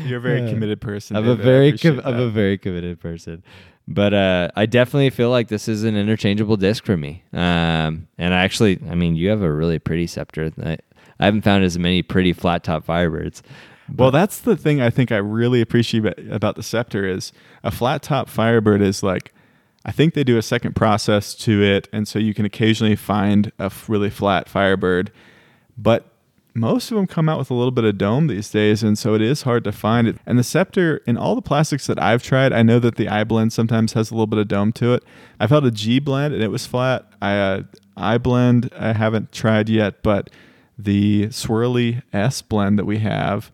You're a very Yeah. committed person. I'm a very com- I'm a very committed person. But uh, I definitely feel like this is an interchangeable disc for me. Um, and I actually, I mean, you have a really pretty scepter. I, I haven't found as many pretty flat top Firebirds. Well, that's the thing I think I really appreciate about- about the Scepter is a flat top Firebird is like, I think they do a second process to it, and so you can occasionally find a really flat Firebird, but most of them come out with a little bit of dome these days, and so it is hard to find it. And the Scepter, in all the plastics that I've tried, I know that the I blend sometimes has a little bit of dome to it. I've held a G blend and it was flat. I uh, I blend I haven't tried yet, but the swirly S blend that we have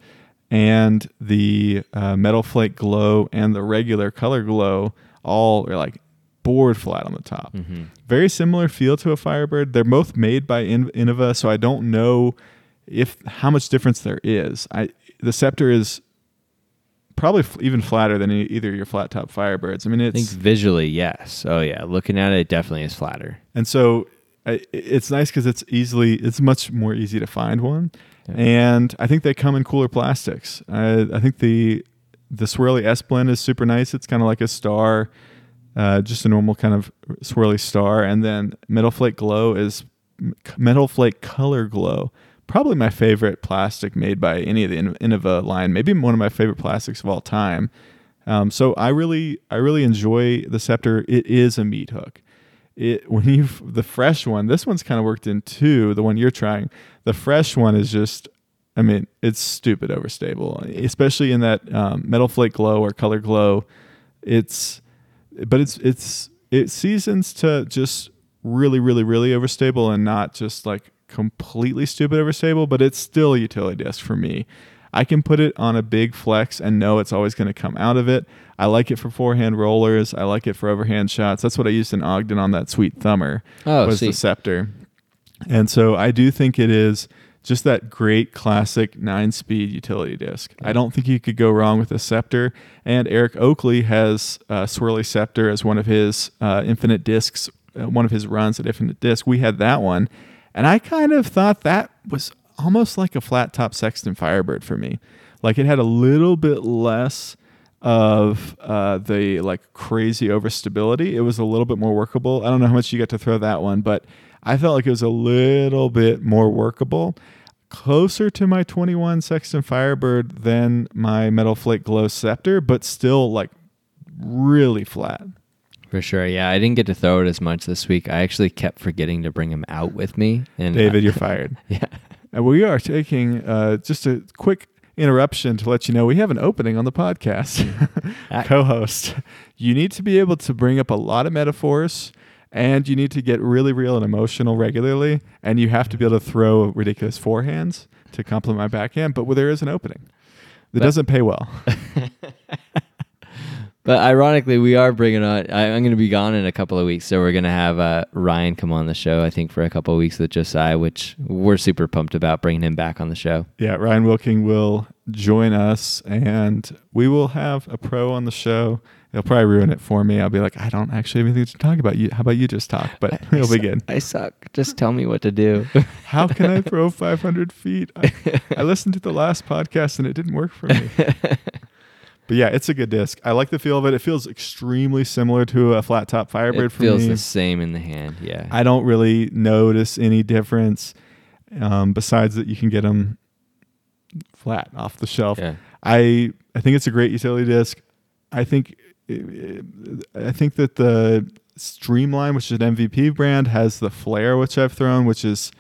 and the uh, metal flake glow and the regular color glow all are like board flat on the top. Very similar feel to a Firebird. They're both made by In- Innova, so I don't know if how much difference there is. I the Scepter is probably f- even flatter than e- either your flat top Firebirds. I mean, I think it's visually, yes. Oh yeah, looking at it, it definitely is flatter. and so I, it's nice because it's easily it's much more easy to find one, and I think they come in cooler plastics. I, I think the the swirly S blend is super nice. It's kind of like a star, uh, just a normal kind of swirly star, and then Metal Flake Glow is Metal Flake Color Glow. Probably my favorite plastic made by any of the In- Innova line. Maybe one of my favorite plastics of all time. Um, so I really, I really enjoy the Scepter. It is a meat hook. It when you the fresh one, this one's kind of worked in too. The one you're trying, the fresh one is just, I mean, it's stupid overstable, especially in that um, metal flake glow or color glow. It's, but it's it's it seasons to just really, really, really overstable and not just like completely stupid overstable. But it's still a utility disc for me. I can put it on a big flex and know it's always going to come out of it. I like it for forehand rollers. I like it for overhand shots. That's what I used in Ogden on that sweet thumber. Oh, was see. the scepter. And so I do think it is just that great classic nine speed utility disc. I don't think you could go wrong with a scepter. And Eric Oakley has a swirly scepter as one of his uh, infinite discs, uh, one of his runs at infinite disc. We had that one. And I kind of thought that was almost like a flat top Sexton Firebird for me. Like it had a little bit less of uh, the like crazy overstability. It was a little bit more workable. I don't know how much you got to throw that one, but I felt like it was a little bit more workable. Closer to my 21 Sexton Firebird than my Metal Flake Glow Scepter, but still like really flat. For sure, yeah. I didn't get to throw it as much this week. I actually kept forgetting to bring him out with me. And David, you're fired. yeah, And we are taking uh, just a quick interruption to let you know we have an opening on the podcast. Ah. Co-host, you need to be able to bring up a lot of metaphors, and you need to get really real and emotional regularly, and you have to be able to throw ridiculous forehands to complement my backhand. But there is an opening. that But- doesn't pay well. But ironically, we are bringing on. I, I'm going to be gone in a couple of weeks, so we're going to have uh, Ryan come on the show. I think for a couple of weeks with Josiah, which we're super pumped about bringing him back on the show. Yeah, Ryan Wilking will join us, and we will have a pro on the show. He'll probably ruin it for me. I'll be like, I don't actually have anything to talk about. You, how about you just talk? But he'll be good. I suck. Just tell me what to do. How can I throw 500 feet? I, I listened to the last podcast and it didn't work for me. But yeah, it's a good disc. I like the feel of it. It feels extremely similar to a flat top Firebird it for feels me. the same in the hand. Yeah. I don't really notice any difference um, besides that you can get them flat off the shelf. yeah. I I think it's a great utility disc. I think I think that the Streamline, which is an MVP brand, has the Flare, which I've thrown, which is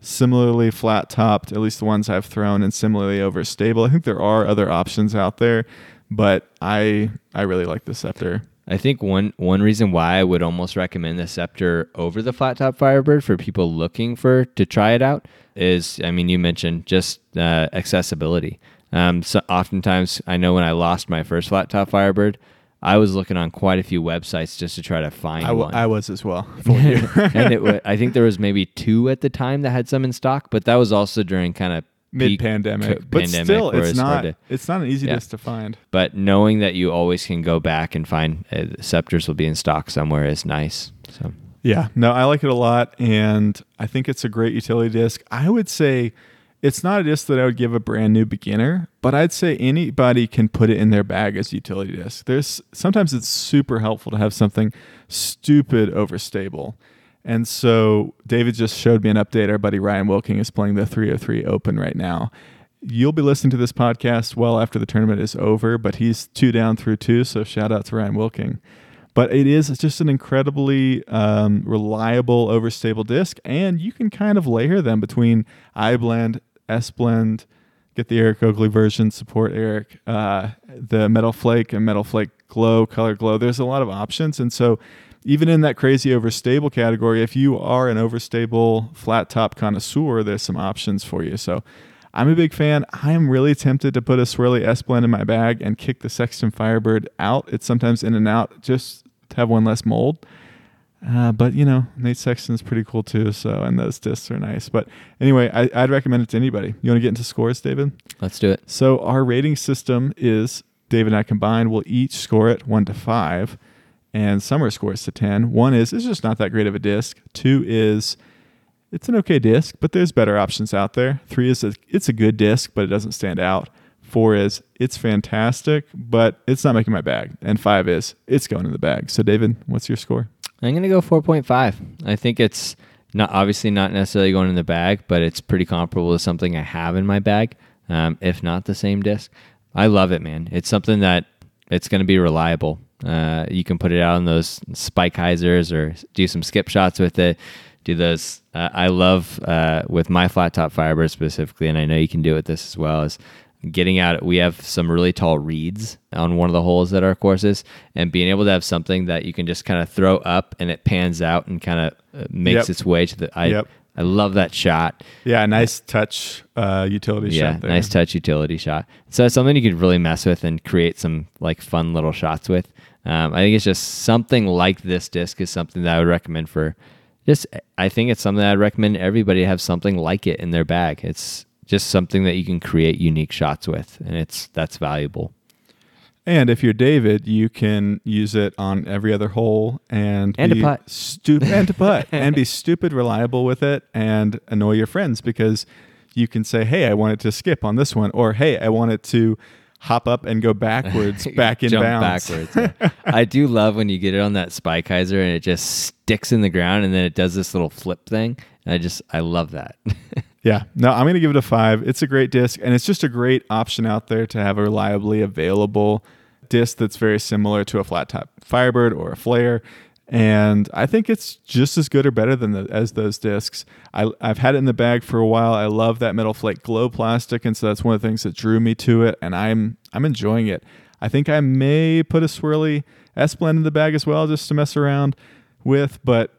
similarly flat topped, at least the ones I've thrown, and similarly overstable. I think there are other options out there, but I I really like the Scepter. I think one one reason why I would almost recommend the Scepter over the flat top Firebird for people looking for to try it out is, I mean, you mentioned just uh, accessibility. Um, so oftentimes, I know when I lost my first flat top Firebird, I was looking on quite a few websites just to try to find I, w- one. I was as well. and it, I think there was maybe two at the time that had some in stock, but that was also during kind of Mid pandemic, but still, it's not to- it's not an easy Yeah. disc to find. But knowing that you always can go back and find uh, scepters will be in stock somewhere is nice. So Yeah, no, I like it a lot, and I think it's a great utility disc. I would say it's not a disc that I would give a brand new beginner, but I'd say anybody can put it in their bag as a utility disc. There's sometimes it's super helpful to have something stupid overstable. And so David just showed me an update. Our buddy Ryan Wilking is playing the 303 Open right now. You'll be listening to this podcast well after the tournament is over, but he's two down through two. So shout out to Ryan Wilking but it is just an incredibly um, reliable overstable disc and you can kind of layer them between iblend s-blend get the eric oakley version support eric uh, the metal flake and metal flake glow color glow there's a lot of options and so even in that crazy overstable category if you are an overstable flat top connoisseur there's some options for you so I'm a big fan. I am really tempted to put a swirly S blend in my bag and kick the Sexton Firebird out. It's sometimes in and out just to have one less mold. Uh, but you know, Nate Sexton's pretty cool too. So, and those discs are nice. But anyway, I, I'd recommend it to anybody. You want to get into scores, David? let's do it. So our rating system is David and I combined will each score it one to five, and Summer scores to ten. One is it's just not that great of a disc. Two is it's an okay disc, but there's better options out there. Three is it's a good disc, but it doesn't stand out. Four is it's fantastic, but it's not making my bag. And five is it's going in the bag. So David, what's your score? I'm gonna go 4.5. I think it's not obviously not necessarily going in the bag, but it's pretty comparable to something I have in my bag, um, if not the same disc. I love it, man. It's something that it's going to be reliable. Uh, you can put it out on those spike hyzers or do some skip shots with it. Do those. Uh, I love uh, with my flat top fiber specifically, and I know you can do it with this as well. Is getting out. We have some really tall reeds on one of the holes at our courses, and being able to have something that you can just kind of throw up and it pans out and kind of uh, makes Yep. its way to the. I Yep. I love that shot. Yeah, nice touch uh, utility Yeah, shot there. nice touch utility shot. So it's something you could really mess with and create some like fun little shots with. Um, I think it's just something like this disc is something that I would recommend for. Just, I think it's something that I'd recommend everybody have something like it in their bag. It's just something that you can create unique shots with, and it's that's valuable. And if you're David, you can use it on every other hole and And to be putt. stu- and to putt and be stupid reliable with it and annoy your friends because you can say, "Hey, I want it to skip on this one," or "Hey, I want it to hop up and go backwards, back in Jump bounds." backwards. yeah. I do love when you get it on that spike hyzer and it just sticks in the ground and then it does this little flip thing. And I just I love that. Yeah, no, I'm going to give it a five. It's a great disc, and it's just a great option out there to have a reliably available disc that's very similar to a flat top Firebird or a Flare. And I think it's just as good or better than the, as those discs. I, I've had it in the bag for a while. I love that metal flake glow plastic, and so that's one of the things that drew me to it. And I'm I'm enjoying it. I think I may put a swirly S blend in the bag as well, just to mess around with. But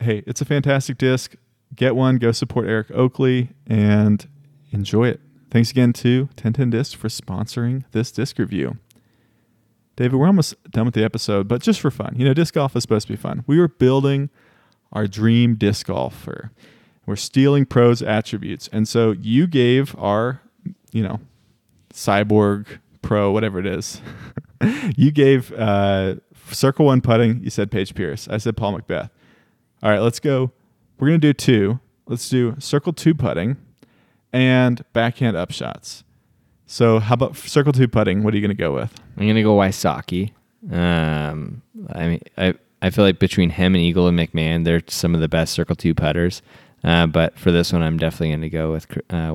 hey, it's a fantastic disc. Get one, go support Eric Oakley, and enjoy it. Thanks again to 1010 Disc for sponsoring this disc review. David, we're almost done with the episode, but just for fun, you know, disc golf is supposed to be fun. We were building our dream disc golfer. We're stealing pros' attributes. And so you gave our, you know, cyborg pro, whatever it is, you gave uh, circle one putting, you said Paige Pierce. I said Paul McBeth. All right, let's go. We're going to do two. Let's do circle two putting and backhand upshots. So, how about circle two putting? What are you going to go with? I'm gonna go Wysocki. Um, I mean, I I feel like between him and Eagle and McMahon, they're some of the best Circle Two putters. Uh, but for this one, I'm definitely gonna go with uh.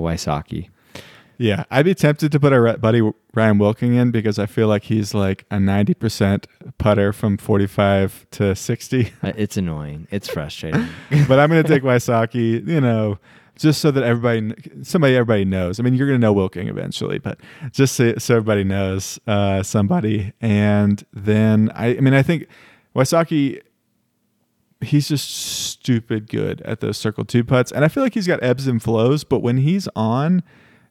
Yeah, I'd be tempted to put our buddy Ryan Wilking in because I feel like he's like a 90% putter from 45 to 60. Uh, It's annoying. It's frustrating. but I'm going to take Wysocki, you know, just so that everybody, somebody everybody knows. I mean, you're going to know Wilking eventually, but just so, so everybody knows uh, somebody. And then, I, I mean, I think Wysocki, he's just stupid good at those circle two putts. And I feel like he's got ebbs and flows, but when he's on,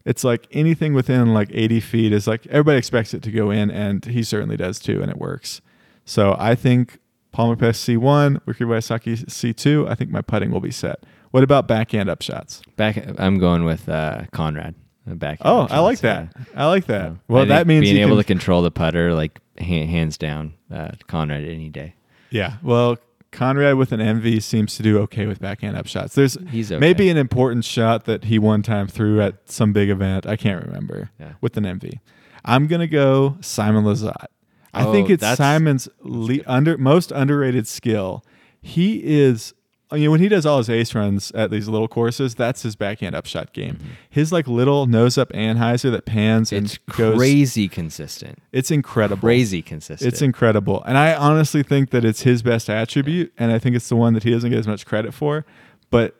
it's like anything within like 80 feet is like everybody expects it to go in, and he certainly does too, and it works. So I think Palmer Pest C1, Ricky Wysocki C2. I think my putting will be set. What about backhand upshots? Back, I'm going with uh, Conrad. uh, Back. Oh, I like that. I like that. Well, that means being able can- to control the putter, like hands down, uh, Conrad any day. Yeah. Well, Conrad with an MV seems to do okay with backhand upshots. There's He's okay. maybe an important shot that he one time threw at some big event. I can't remember Yeah. with an MV. I'm gonna go Simon Lizotte. I Oh, think it's Simon's le- under most underrated skill. He is. I mean, when he does all his ace runs at these little courses, that's his backhand upshot game. Mm-hmm. His like little nose up anhyzer that pans and It's goes. crazy consistent. It's incredible. Crazy consistent. It's incredible. And I honestly think that it's his best attribute. And I think it's the one that he doesn't get as much credit for. But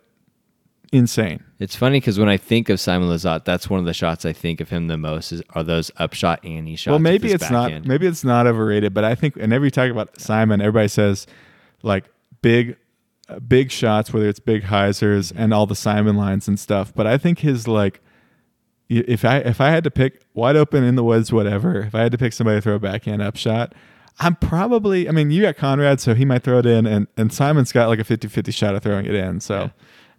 insane. It's funny because when I think of Simon Lizotte, that's one of the shots I think of him the most is are those upshot Annie shots. well, maybe it's not maybe it's not overrated, but I think whenever you talk about Simon, everybody says like big big shots, whether it's big hyzers and all the Simon lines and stuff. But I think his like if I if I had to pick wide open in the woods, whatever, if I had to pick somebody to throw a backhand upshot, I'm probably I mean, you got Conrad, so he might throw it in and, and Simon's got like a 50-50 shot of throwing it in. So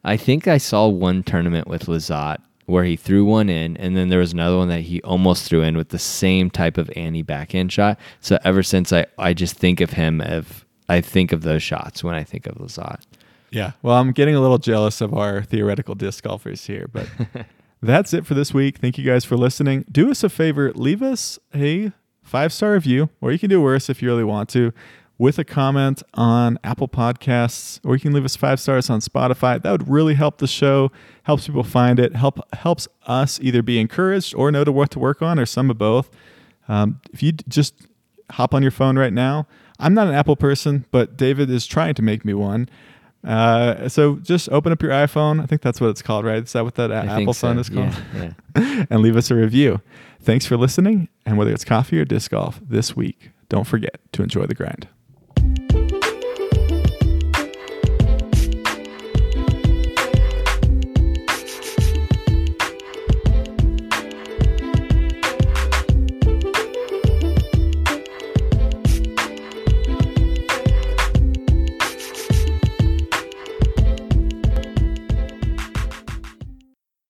I think I saw one tournament with Lizotte where he threw one in, and then there was another one that he almost threw in with the same type of Annie backhand shot. So ever since I, I just think of him of I think of those shots when I think of Lizotte. Yeah. Well, I'm getting a little jealous of our theoretical disc golfers here, but that's it for this week. Thank you guys for listening. Do us a favor, leave us a five star review, or you can do worse if you really want to, with a comment on Apple Podcasts, or you can leave us five stars on Spotify. That would really help the show, helps people find it, help helps us either be encouraged or know to what to work on, or some of both. Um, if you just hop on your phone right now, I'm not an Apple person, but David is trying to make me one. Uh, so just open up your iPhone. I think that's what it's called, right? Is that what that I Apple so. phone is called? Yeah, yeah. and leave us a review. Thanks for listening. And whether it's coffee or disc golf this week, don't forget to enjoy the grind.